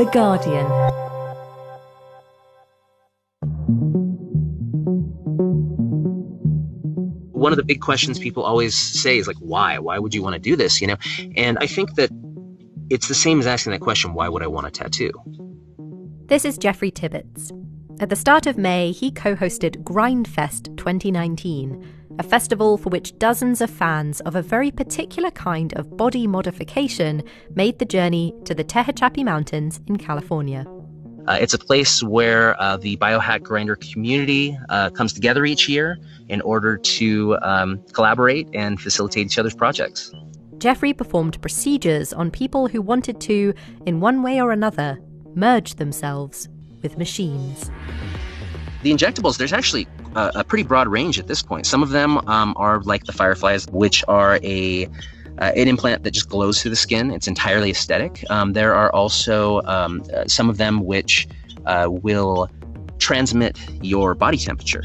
The Guardian. One of the big questions people always say is like, why? Why would you want to do this? You know, and I think that it's the same as asking that question, why would I want a tattoo? This is Jeffrey Tibbetts. At the start of May, he co hosted Grindfest 2019, a festival for which dozens of fans of a very particular kind of body modification made the journey to the Tehachapi Mountains in California. Uh, it's a place where uh, the biohack grinder community uh, comes together each year in order to um, collaborate and facilitate each other's projects. Jeffrey performed procedures on people who wanted to, in one way or another, merge themselves with machines. The injectables, there's actually a, a pretty broad range at this point. Some of them um, are like the Fireflies, which are a uh, an implant that just glows through the skin. It's entirely aesthetic. Um, there are also um, uh, some of them which uh, will transmit your body temperature.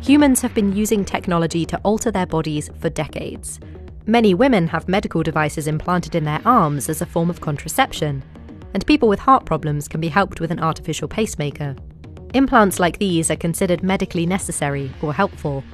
Humans have been using technology to alter their bodies for decades. Many women have medical devices implanted in their arms as a form of contraception, and people with heart problems can be helped with an artificial pacemaker. Implants like these are considered medically necessary or helpful,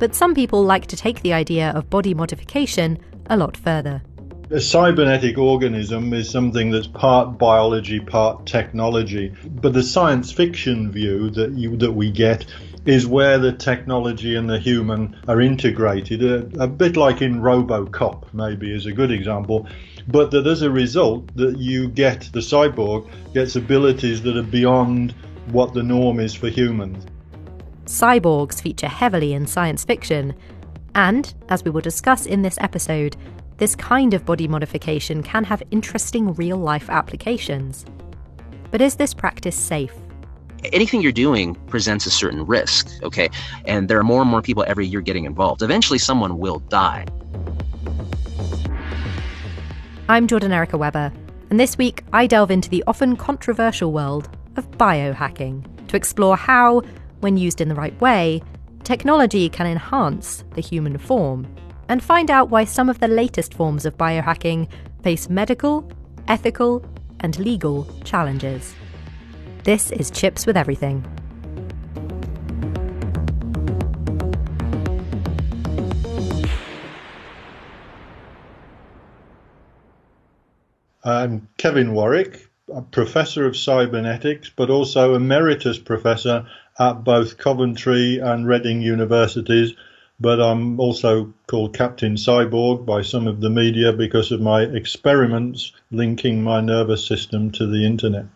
but some people like to take the idea of body modification a lot further. A cybernetic organism is something that's part biology, part technology. But the science fiction view that you that we get is where the technology and the human are integrated, a, a bit like in RoboCop, maybe is a good example. But that as a result, that you get the cyborg gets abilities that are beyond what the norm is for humans. Cyborgs feature heavily in science fiction, and, as we will discuss in this episode, this kind of body modification can have interesting real life applications. But is this practice safe? anything you're doing presents a certain risk, okay? And there are more and more people every year getting involved. Eventually, someone will die. I'm Jordan Erica Webber, and this week I delve into the often controversial world of biohacking to explore how, when used in the right way, technology can enhance the human form, and find out why some of the latest forms of biohacking face medical, ethical, and legal challenges. This is Chips with Everything. I'm Kevin Warwick, professor of cybernetics, but also emeritus professor at both Coventry and Reading universities. But I'm also called Captain Cyborg by some of the media because of my experiments linking my nervous system to the internet.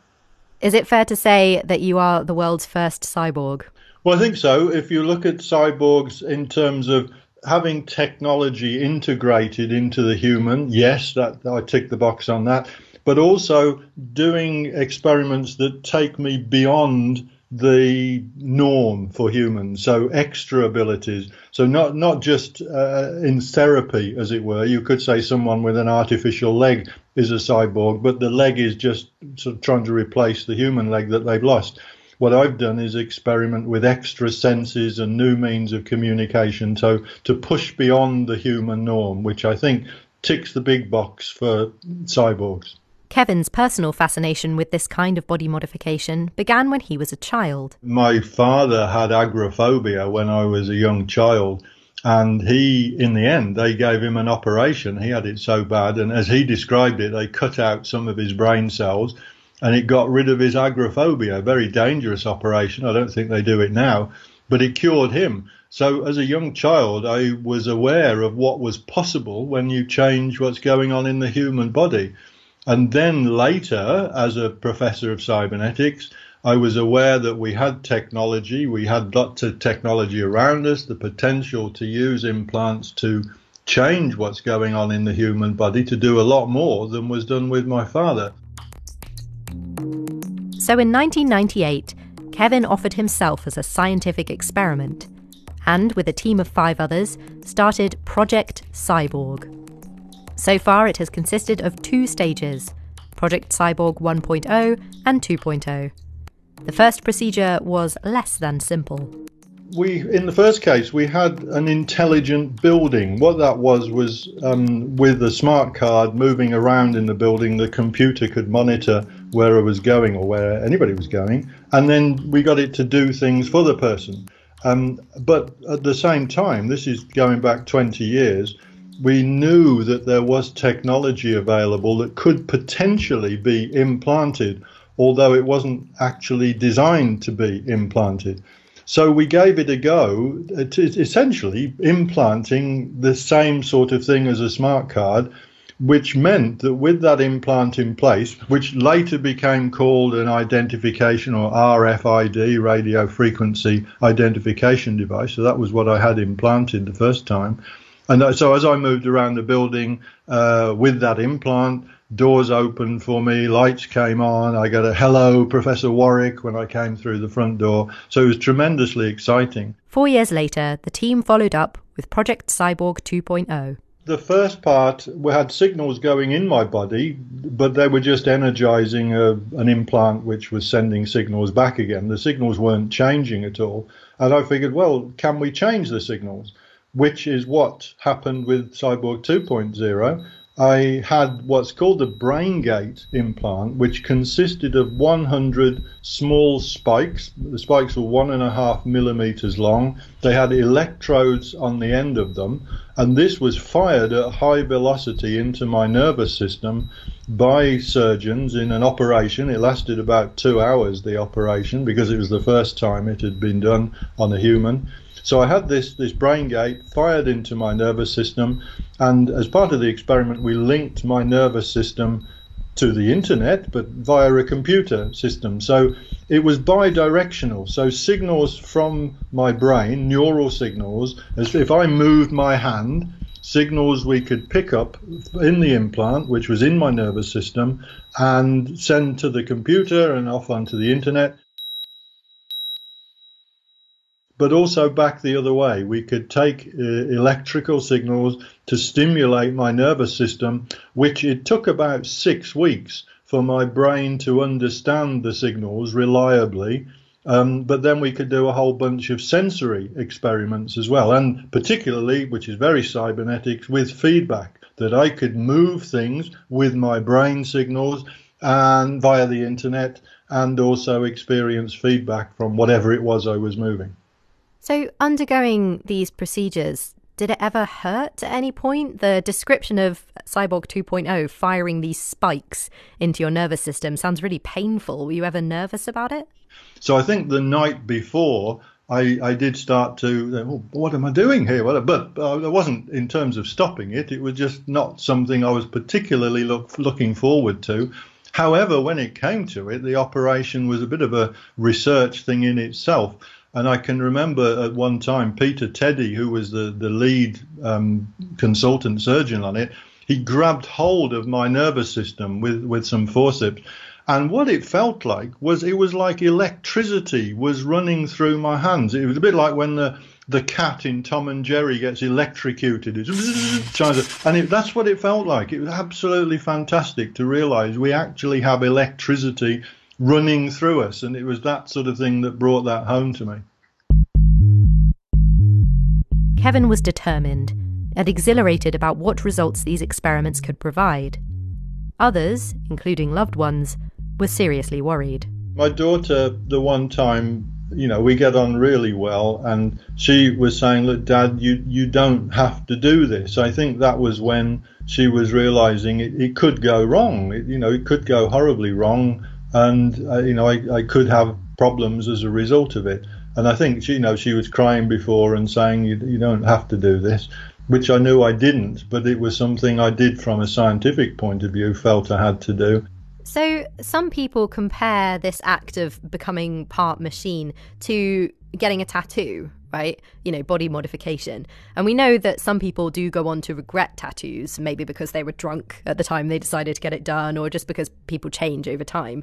Is it fair to say that you are the world's first cyborg? Well, I think so. If you look at cyborgs in terms of having technology integrated into the human, yes, that I tick the box on that. But also doing experiments that take me beyond the norm for humans. So extra abilities. So not not just uh, in therapy, as it were. You could say someone with an artificial leg is a cyborg, but the leg is just sort of trying to replace the human leg that they've lost. What I've done is experiment with extra senses and new means of communication, so to push beyond the human norm, which I think ticks the big box for cyborgs. Kevin's personal fascination with this kind of body modification began when he was a child. My father had agoraphobia when I was a young child, and he, in the end, they gave him an operation. He had it so bad. And as he described it, they cut out some of his brain cells and it got rid of his agoraphobia. Very dangerous operation. I don't think they do it now, but it cured him. So as a young child, I was aware of what was possible when you change what's going on in the human body. And then later, as a professor of cybernetics, I was aware that we had technology, we had lots of technology around us, the potential to use implants to change what's going on in the human body to do a lot more than was done with my father. So in 1998, Kevin offered himself as a scientific experiment and, with a team of five others, started Project Cyborg. So far, it has consisted of two stages Project Cyborg 1.0 and 2.0. The first procedure was less than simple. we in the first case we had an intelligent building. What that was was um, with a smart card moving around in the building, the computer could monitor where it was going or where anybody was going, and then we got it to do things for the person. Um, but at the same time, this is going back 20 years. We knew that there was technology available that could potentially be implanted, although it wasn't actually designed to be implanted. So we gave it a go, It's essentially implanting the same sort of thing as a smart card, which meant that with that implant in place, which later became called an identification or RFID, radio frequency identification device, so that was what I had implanted the first time. And so as I moved around the building uh, with that implant, doors opened for me, lights came on. I got a hello, Professor Warwick, when I came through the front door. So it was tremendously exciting. Four years later, the team followed up with Project Cyborg 2.0. The first part, we had signals going in my body, but they were just energizing a, an implant which was sending signals back again. The signals weren't changing at all. And I figured, well, can we change the signals? Which is what happened with Cyborg 2.0 I had what's called a BrainGate implant, which consisted of 100 small spikes. The spikes were one and a half millimeters long. They had electrodes on the end of them, and this was fired at high velocity into my nervous system by surgeons in an operation. It lasted about two hours, the operation, because it was the first time it had been done on a human. So I had this, this BrainGate fired into my nervous system, and as part of the experiment, we linked my nervous system to the internet, but via a computer system. So it was bi-directional. So signals from my brain, neural signals, as if I moved my hand, signals we could pick up in the implant, which was in my nervous system, and send to the computer and off onto the internet but also back the other way. We could take uh, electrical signals to stimulate my nervous system, which it took about six weeks for my brain to understand the signals reliably. Um, but then we could do a whole bunch of sensory experiments as well, and particularly, which is very cybernetics, with feedback that I could move things with my brain signals and via the internet and also experience feedback from whatever it was I was moving. So, undergoing these procedures, did it ever hurt at any point? The description of Cyborg 2.0 firing these spikes into your nervous system sounds really painful. Were you ever nervous about it? So, I think the night before, I, I did start to, oh, what am I doing here? But uh, it wasn't in terms of stopping it. It was just not something I was particularly look, looking forward to. However, when it came to it, the operation was a bit of a research thing in itself. And I can remember at one time Peter Teddy, who was the the lead um, consultant surgeon on it, he grabbed hold of my nervous system with with some forceps. And what it felt like was it was like electricity was running through my hands. It was a bit like when the the cat in Tom and Jerry gets electrocuted. and it, that's what it felt like. It was absolutely fantastic to realize we actually have electricity running through us. And it was that sort of thing that brought that home to me. Kevin was determined and exhilarated about what results these experiments could provide. Others, including loved ones, were seriously worried. My daughter, the one time, you know, we get on really well, and she was saying, Look, Dad, you, you don't have to do this. I think that was when she was realizing it, it could go wrong. It, you know, it could go horribly wrong and uh, you know I, I could have problems as a result of it. And I think she, you know she was crying before and saying you, you don't have to do this, which I knew I didn't, but it was something I did from a scientific point of view, felt I had to do. So some people compare this act of becoming part machine to getting a tattoo, right? You know, body modification. And we know that some people do go on to regret tattoos, maybe because they were drunk at the time they decided to get it done, or just because people change over time.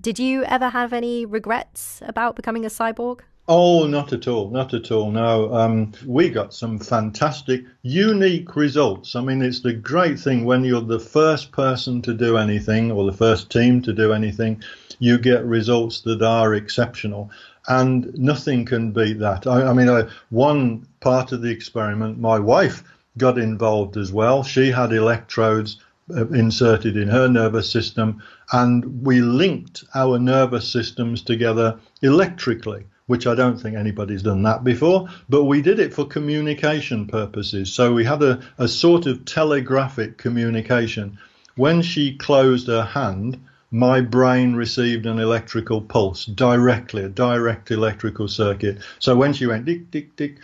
Did you ever have any regrets about becoming a cyborg? Oh, not at all, not at all. No, um, we got some fantastic, unique results. I mean, it's the great thing when you're the first person to do anything or the first team to do anything, you get results that are exceptional. And nothing can beat that. I, I mean, I, one part of the experiment, my wife got involved as well. She had electrodes uh, inserted in her nervous system, and we linked our nervous systems together electrically, which I don't think anybody's done that before, but we did it for communication purposes. So we had a, a sort of telegraphic communication. When she closed her hand, my brain received an electrical pulse directly, a direct electrical circuit. So when she went dick, dick, dick,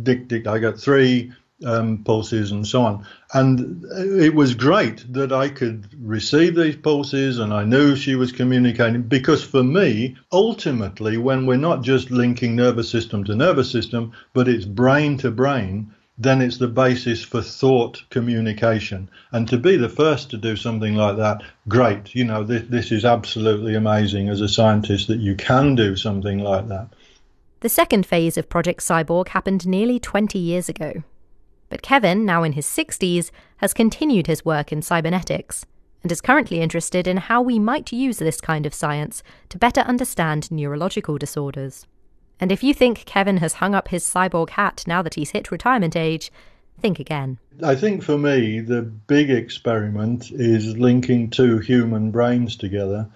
dick, dick, I got three um, pulses and so on. And it was great that I could receive these pulses and I knew she was communicating because for me, ultimately, when we're not just linking nervous system to nervous system, but it's brain to brain, then it's the basis for thought communication. And to be the first to do something like that, great. You know, this, this is absolutely amazing as a scientist that you can do something like that. The second phase of Project Cyborg happened nearly 20 years ago. But Kevin, now in his 60s, has continued his work in cybernetics and is currently interested in how we might use this kind of science to better understand neurological disorders. And if you think Kevin has hung up his cyborg hat now that he's hit retirement age, think again. I think for me, the big experiment is linking two human brains together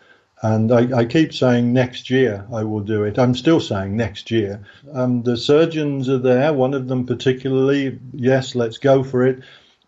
and I, I, keep saying next year I will do it. I'm still saying next year. Um, the surgeons are there, one of them particularly. Yes, let's go for it.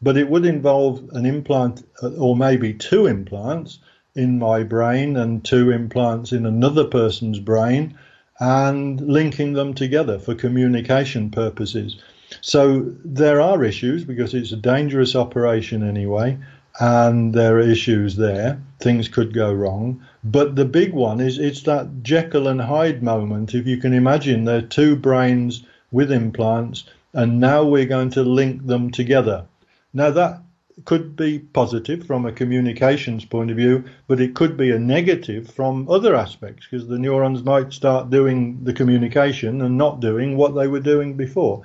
But it would involve an implant uh, or maybe two implants in my brain and two implants in another person's brain and linking them together for communication purposes. So there are issues because it's a dangerous operation anyway and there are issues there. Things could go wrong. But the big one is it's that Jekyll and Hyde moment. If you can imagine, there are two brains with implants, and now we're going to link them together. Now, that could be positive from a communications point of view, but it could be a negative from other aspects because the neurons might start doing the communication and not doing what they were doing before.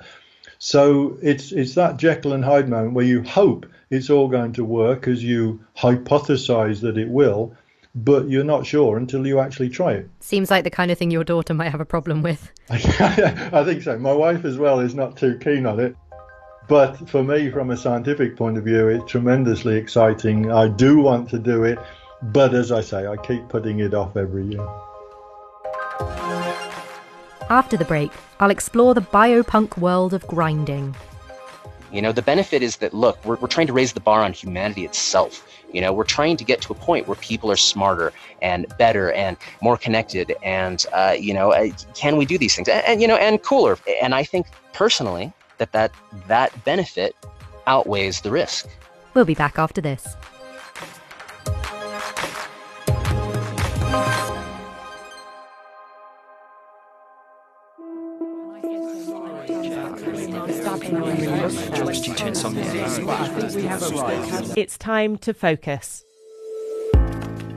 So it's it's that Jekyll and Hyde moment where you hope it's all going to work as you hypothesize that it will, but you're not sure until you actually try it. Seems like the kind of thing your daughter might have a problem with. I think so. My wife as well is not too keen on it. But for me, from a scientific point of view, it's tremendously exciting. I do want to do it, but as I say, I keep putting it off every year. After the break, I'll explore the biopunk world of grinding. You know, the benefit is that, look, we're, we're trying to raise the bar on humanity itself. You know, we're trying to get to a point where people are smarter and better and more connected. And, uh, you know, uh, can we do these things? And, and, you know, and cooler. And I think personally that that, that benefit outweighs the risk. We'll be back after this. It's time to focus.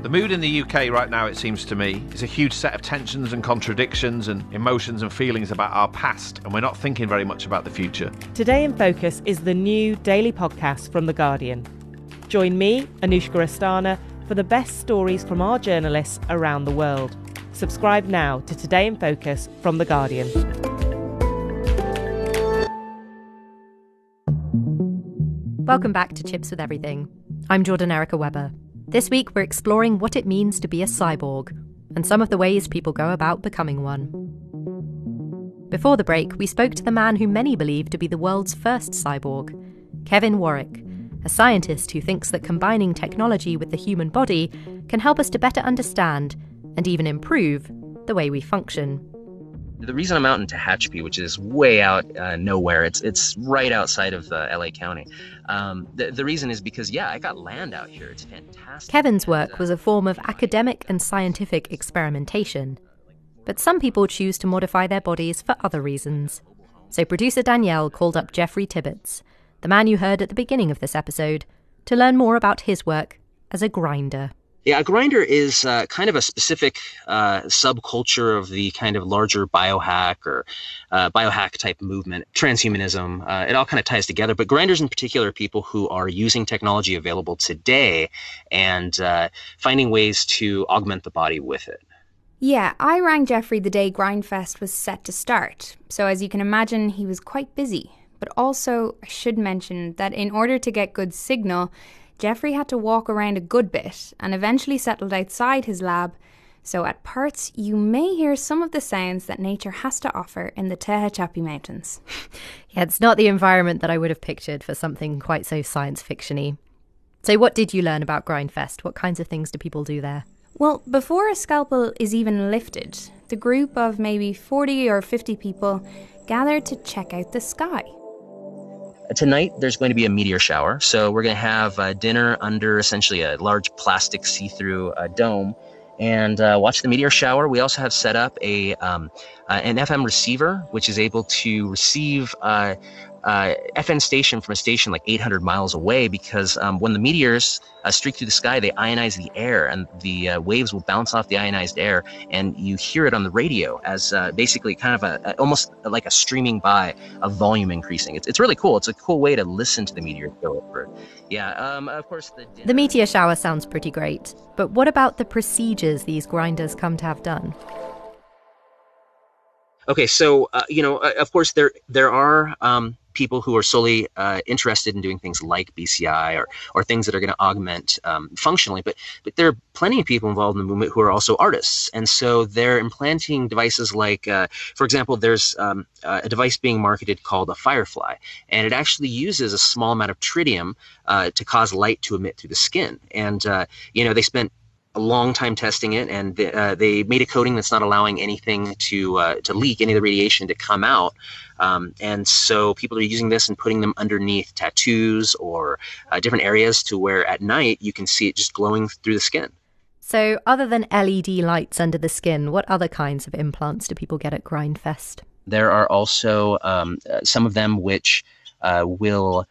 The mood in the UK right now, it seems to me, is a huge set of tensions and contradictions and emotions and feelings about our past, and we're not thinking very much about the future. Today in Focus is the new daily podcast from The Guardian. Join me, Anoushka Asthana, for the best stories from our journalists around the world. Subscribe now to Today in Focus from The Guardian. Welcome back to Chips with Everything. I'm Jordan Erica Webber. This week we're exploring what it means to be a cyborg and some of the ways people go about becoming one. Before the break, we spoke to the man who many believe to be the world's first cyborg, Kevin Warwick, a scientist who thinks that combining technology with the human body can help us to better understand and even improve the way we function the reason I'm out in Tehachapi, which is way out uh, nowhere, it's it's right outside of uh, LA County. Um, the, the reason is because yeah, I got land out here. It's fantastic. Kevin's work was a form of academic and scientific experimentation, but some people choose to modify their bodies for other reasons. So producer Danielle called up Jeffrey Tibbetts, the man you heard at the beginning of this episode, to learn more about his work as a grinder. Yeah, a grinder is uh, kind of a specific uh, subculture of the kind of larger biohack or uh, biohack type movement, transhumanism. Uh, it all kind of ties together. But grinders, in particular, are people who are using technology available today and uh, finding ways to augment the body with it. Yeah, I rang Jeffrey the day Grindfest was set to start, so as you can imagine, he was quite busy. But also, I should mention that in order to get good signal, Jeffrey had to walk around a good bit and eventually settled outside his lab. So at parts, you may hear some of the sounds that nature has to offer in the Tehachapi Mountains. yeah, it's not the environment that I would have pictured for something quite so science fictiony. So, what did you learn about Grindfest? What kinds of things do people do there? Well, before a scalpel is even lifted, the group of maybe 40 or 50 people gather to check out the sky. Tonight, there's going to be a meteor shower. So, we're going to have uh, dinner under essentially a large plastic see through uh, dome and uh, watch the meteor shower. We also have set up a um, uh, an FM receiver, which is able to receive uh, uh, FM station from a station like 800 miles away because um, when the meteors uh, streak through the sky, they ionize the air and the uh, waves will bounce off the ionized air, and you hear it on the radio as uh, basically kind of a, almost like a streaming by of volume increasing. It's, it's really cool. It's a cool way to listen to the meteor go over. Yeah, um, of course. The, the meteor shower sounds pretty great, but what about the procedures these grinders come to have done? Okay, so uh, you know, uh, of course, there there are um, people who are solely uh, interested in doing things like BCI or or things that are going to augment um, functionally. But but there are plenty of people involved in the movement who are also artists, and so they're implanting devices like, uh, for example, there's um, a device being marketed called a Firefly, and it actually uses a small amount of tritium uh, to cause light to emit through the skin. And uh, you know they spent a long time testing it, and they, uh, they made a coating that's not allowing anything to uh, to leak, any of the radiation to come out. Um, and so people are using this and putting them underneath tattoos or uh, different areas to where at night you can see it just glowing through the skin. So, other than LED lights under the skin, what other kinds of implants do people get at Grindfest? There are also um, uh, some of them which uh, will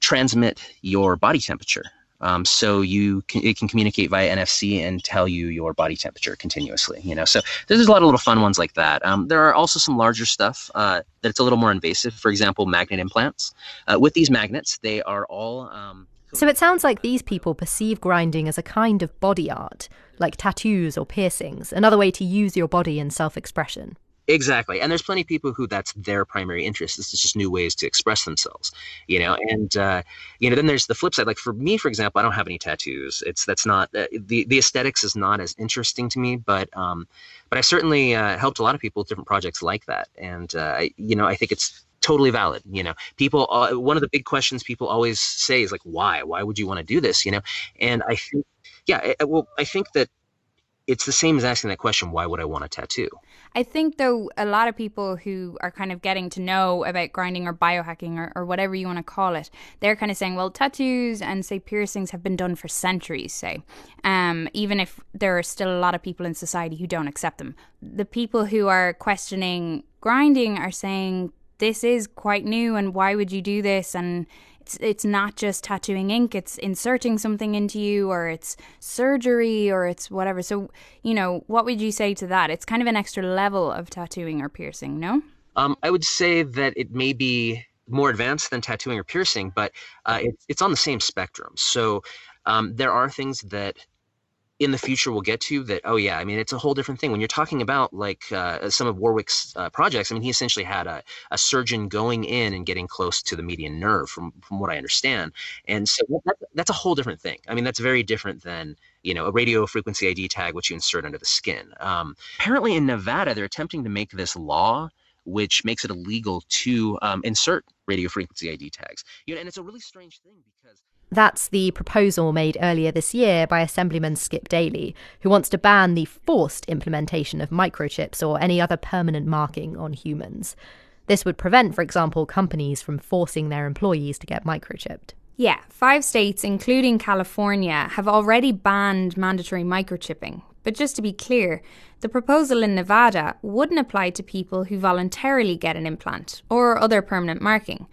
transmit your body temperature. Um, so you can, it can communicate via NFC and tell you your body temperature continuously. You know, so there's a lot of little fun ones like that. Um, there are also some larger stuff uh, that it's a little more invasive. For example, magnet implants. Uh, with these magnets, they are all. Um, so it sounds like these people perceive grinding as a kind of body art, like tattoos or piercings, another way to use your body in self-expression. Exactly. And there's plenty of people who that's their primary interest. This is just new ways to express themselves, you know, and, uh, you know, then there's the flip side. Like for me, for example, I don't have any tattoos. It's, that's not, uh, the, the aesthetics is not as interesting to me, but, um, but I certainly, uh, helped a lot of people with different projects like that. And, uh, you know, I think it's totally valid. You know, people, uh, one of the big questions people always say is like, why, why would you want to do this? You know? And I think, yeah, well, I think that it's the same as asking that question why would i want a tattoo? I think though a lot of people who are kind of getting to know about grinding or biohacking or, or whatever you want to call it they're kind of saying well tattoos and say piercings have been done for centuries say. Um, even if there are still a lot of people in society who don't accept them. The people who are questioning grinding are saying this is quite new and why would you do this? And it's it's not just tattooing ink it's inserting something into you or it's surgery or it's whatever. So you know what would you say to that? It's kind of an extra level of tattooing or piercing no? Um, i would say that it may be more advanced than tattooing or piercing but uh, it, it's on the same spectrum. So um, there are things that in the future we'll get to that oh yeah i mean it's a whole different thing. When you're talking about like uh, some of warwick's uh, projects i mean he essentially had a, a surgeon going in and getting close to the median nerve from from what i understand. And so that, that's a whole different thing. I mean that's very different than you know a radio frequency id tag which you insert under the skin. Um, apparently in nevada they're attempting to make this law which makes it illegal to um, insert radio frequency id tags. You know and it's a really strange thing because that's the proposal made earlier this year by Assemblyman Skip Daly, who wants to ban the forced implementation of microchips or any other permanent marking on humans. This would prevent, for example, companies from forcing their employees to get microchipped. Yeah, five states, including California, have already banned mandatory microchipping. But just to be clear, the proposal in Nevada wouldn't apply to people who voluntarily get an implant or other permanent marking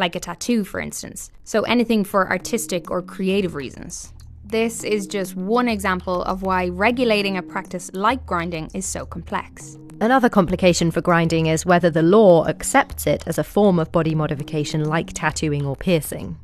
like a tattoo, for instance, so anything for artistic or creative reasons. This is just one example of why regulating a practice like grinding is so complex. Another complication for grinding is whether the law accepts it as a form of body modification like tattooing or piercing.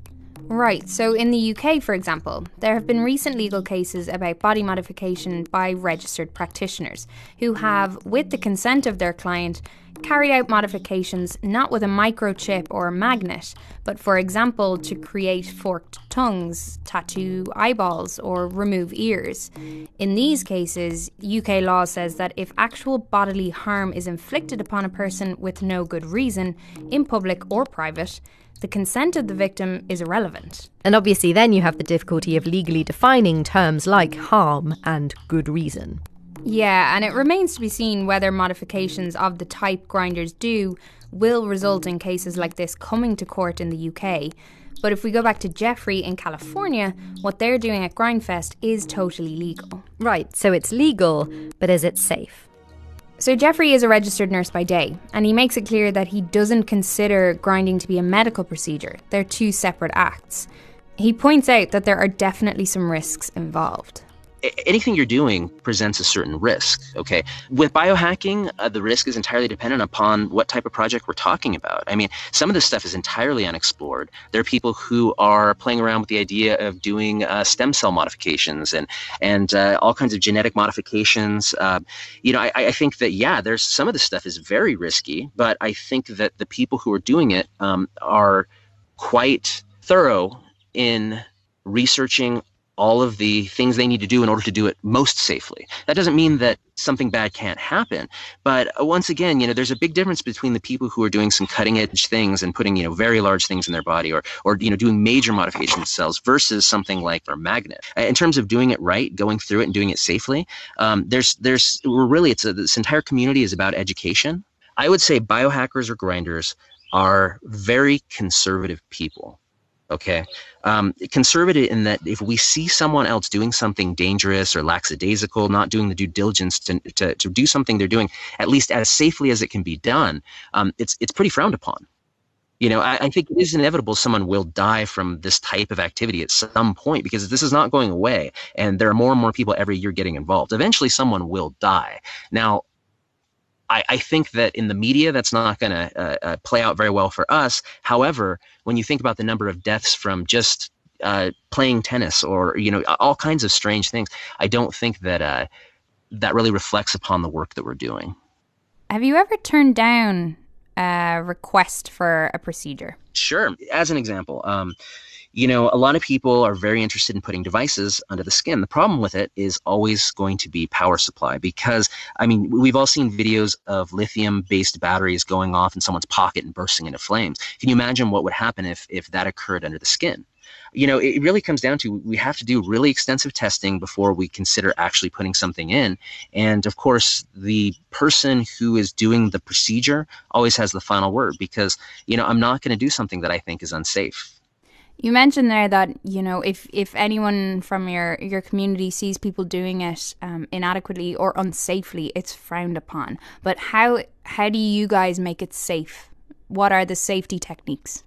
Right. So in the UK, for example, there have been recent legal cases about body modification by registered practitioners who have, with the consent of their client, carried out modifications not with a microchip or a magnet, but for example, to create forked tongues, tattoo eyeballs, or remove ears. In these cases, UK law says that if actual bodily harm is inflicted upon a person with no good reason, in public or private, the consent of the victim is irrelevant. And obviously, then you have the difficulty of legally defining terms like harm and good reason. Yeah, and it remains to be seen whether modifications of the type grinders do will result in cases like this coming to court in the UK. But if we go back to Jeffrey in California, what they're doing at Grindfest is totally legal. Right, so it's legal, but is it safe? So, Jeffrey is a registered nurse by day, and he makes it clear that he doesn't consider grinding to be a medical procedure. They're two separate acts. He points out that there are definitely some risks involved anything you're doing presents a certain risk. Okay, with biohacking, uh, the risk is entirely dependent upon what type of project we're talking about. I mean, some of this stuff is entirely unexplored. There are people who are playing around with the idea of doing uh, stem cell modifications and and uh, all kinds of genetic modifications. Uh, you know, I, I, think that yeah, there's some of this stuff is very risky, but I think that the people who are doing it um, are quite thorough in researching all of the things they need to do in order to do it most safely. That doesn't mean that something bad can't happen, but uh, once again, you know, there's a big difference between the people who are doing some cutting edge things and putting, you know, very large things in their body or or you know, doing major modifications to cells versus something like a magnet. Uh, in terms of doing it right, going through it and doing it safely, um, there's there's we're really it's a, this entire community is about education. I would say biohackers or grinders are very conservative people okay? Um, conservative in that if we see someone else doing something dangerous or lackadaisical not doing the due diligence to, to, to do something they're doing at least as safely as it can be done um, it's, it's pretty frowned upon. You know I, I, think it is inevitable someone will die from this type of activity at some point because this is not going away and there are more and more people every year getting involved. Eventually someone will die. Now I, I, think that in the media, that's not going to uh, uh, play out very well for us. However, when you think about the number of deaths from just uh, playing tennis or you know all kinds of strange things, I don't think that uh, that really reflects upon the work that we're doing. Have you ever turned down a request for a procedure? Sure. As an example, um, you know, a lot of people are very interested in putting devices under the skin. The problem with it is always going to be power supply because, I mean, we've all seen videos of lithium based batteries going off in someone's pocket and bursting into flames. Can you imagine what would happen if, if that occurred under the skin? You know, it really comes down to we have to do really extensive testing before we consider actually putting something in. And of course, the person who is doing the procedure always has the final word because, you know, I'm not going to do something that I think is unsafe you mentioned there that you know if if anyone from your your community sees people doing it um, inadequately or unsafely, it's frowned upon. But how how do you guys make it safe? What are the safety techniques?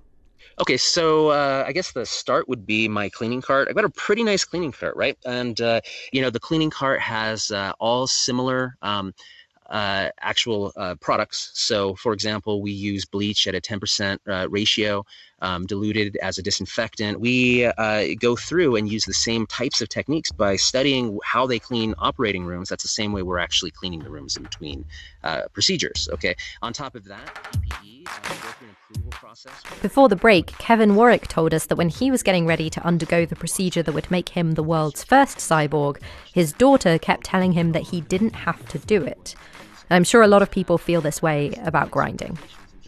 Okay, so uh, I guess the start would be my cleaning cart. I've got a pretty nice cleaning cart, right? And uh, you know the cleaning cart has uh, all similar. Um, uh, actual uh, products. So, for example, we use bleach at a 10% uh, ratio, um, diluted as a disinfectant. We uh, go through and use the same types of techniques by studying how they clean operating rooms. That's the same way we're actually cleaning the rooms in between uh, procedures. Okay. On top of that, PPE. Before the break, Kevin Warwick told us that when he was getting ready to undergo the procedure that would make him the world's first cyborg, his daughter kept telling him that he didn't have to do it. And I'm sure a lot of people feel this way about grinding.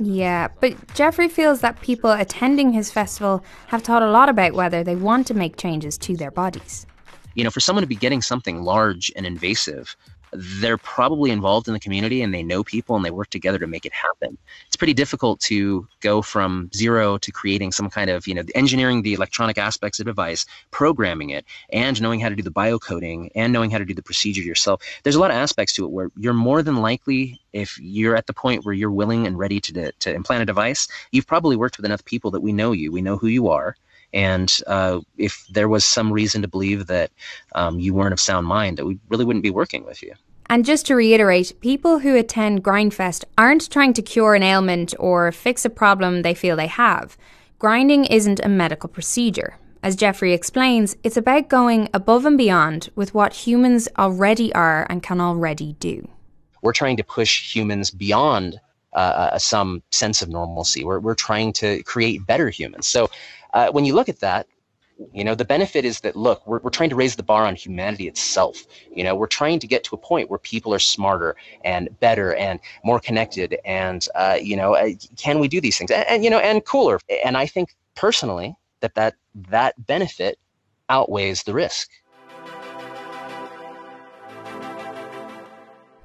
Yeah, but Jeffrey feels that people attending his festival have taught a lot about whether they want to make changes to their bodies. You know, for someone to be getting something large and invasive, they're probably involved in the community and they know people and they work together to make it happen. It's pretty difficult to go from zero to creating some kind of, you know, engineering the electronic aspects of the device, programming it, and knowing how to do the biocoding and knowing how to do the procedure yourself. There's a lot of aspects to it where you're more than likely, if you're at the point where you're willing and ready to, to implant a device, you've probably worked with enough people that we know you, we know who you are. And uh, if there was some reason to believe that um, you weren't of sound mind, that we really wouldn't be working with you. And just to reiterate, people who attend Grindfest aren't trying to cure an ailment or fix a problem they feel they have. grinding isn't a medical procedure. As Jeffrey explains, it's about going above and beyond with what humans already are and can already do. We're trying to push humans beyond uh, uh, some sense of normalcy. We're, we're trying to create better humans. So uh, when you look at that, you know, the benefit is that, look, we're, we're trying to raise the bar on humanity itself. You know, we're trying to get to a point where people are smarter and better and more connected. And, uh, you know, uh, can we do these things? And, and, you know, and cooler. And I think personally that that, that benefit outweighs the risk.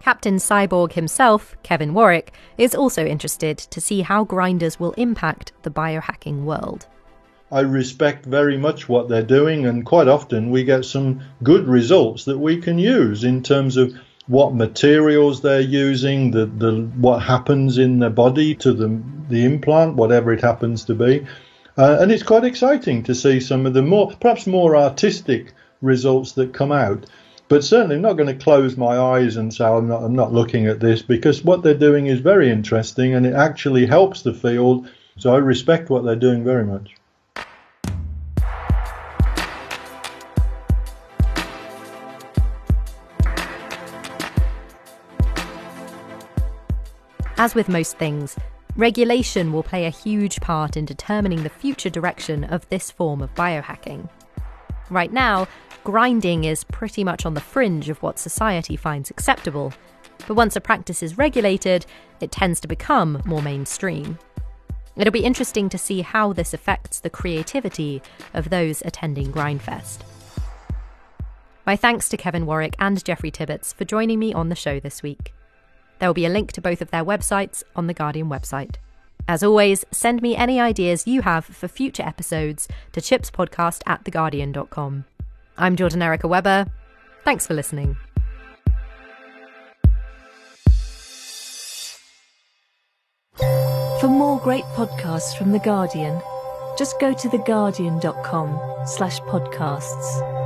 Captain Cyborg himself, Kevin Warwick, is also interested to see how grinders will impact the biohacking world. I respect very much what they're doing, and quite often we get some good results that we can use in terms of what materials they're using, the, the what happens in the body to the the implant, whatever it happens to be, uh, and it's quite exciting to see some of the more perhaps more artistic results that come out. But certainly, I'm not going to close my eyes and say I'm not, I'm not looking at this because what they're doing is very interesting and it actually helps the field. So I respect what they're doing very much. As with most things, regulation will play a huge part in determining the future direction of this form of biohacking. Right now, grinding is pretty much on the fringe of what society finds acceptable, but once a practice is regulated, it tends to become more mainstream. It'll be interesting to see how this affects the creativity of those attending Grindfest. My thanks to Kevin Warwick and Jeffrey Tibbetts for joining me on the show this week. There will be a link to both of their websites on the Guardian website. As always, send me any ideas you have for future episodes to chipspodcast at theguardian.com. I'm Jordan Erica Webber. Thanks for listening. For more great podcasts from The Guardian, just go to theguardian.com slash podcasts.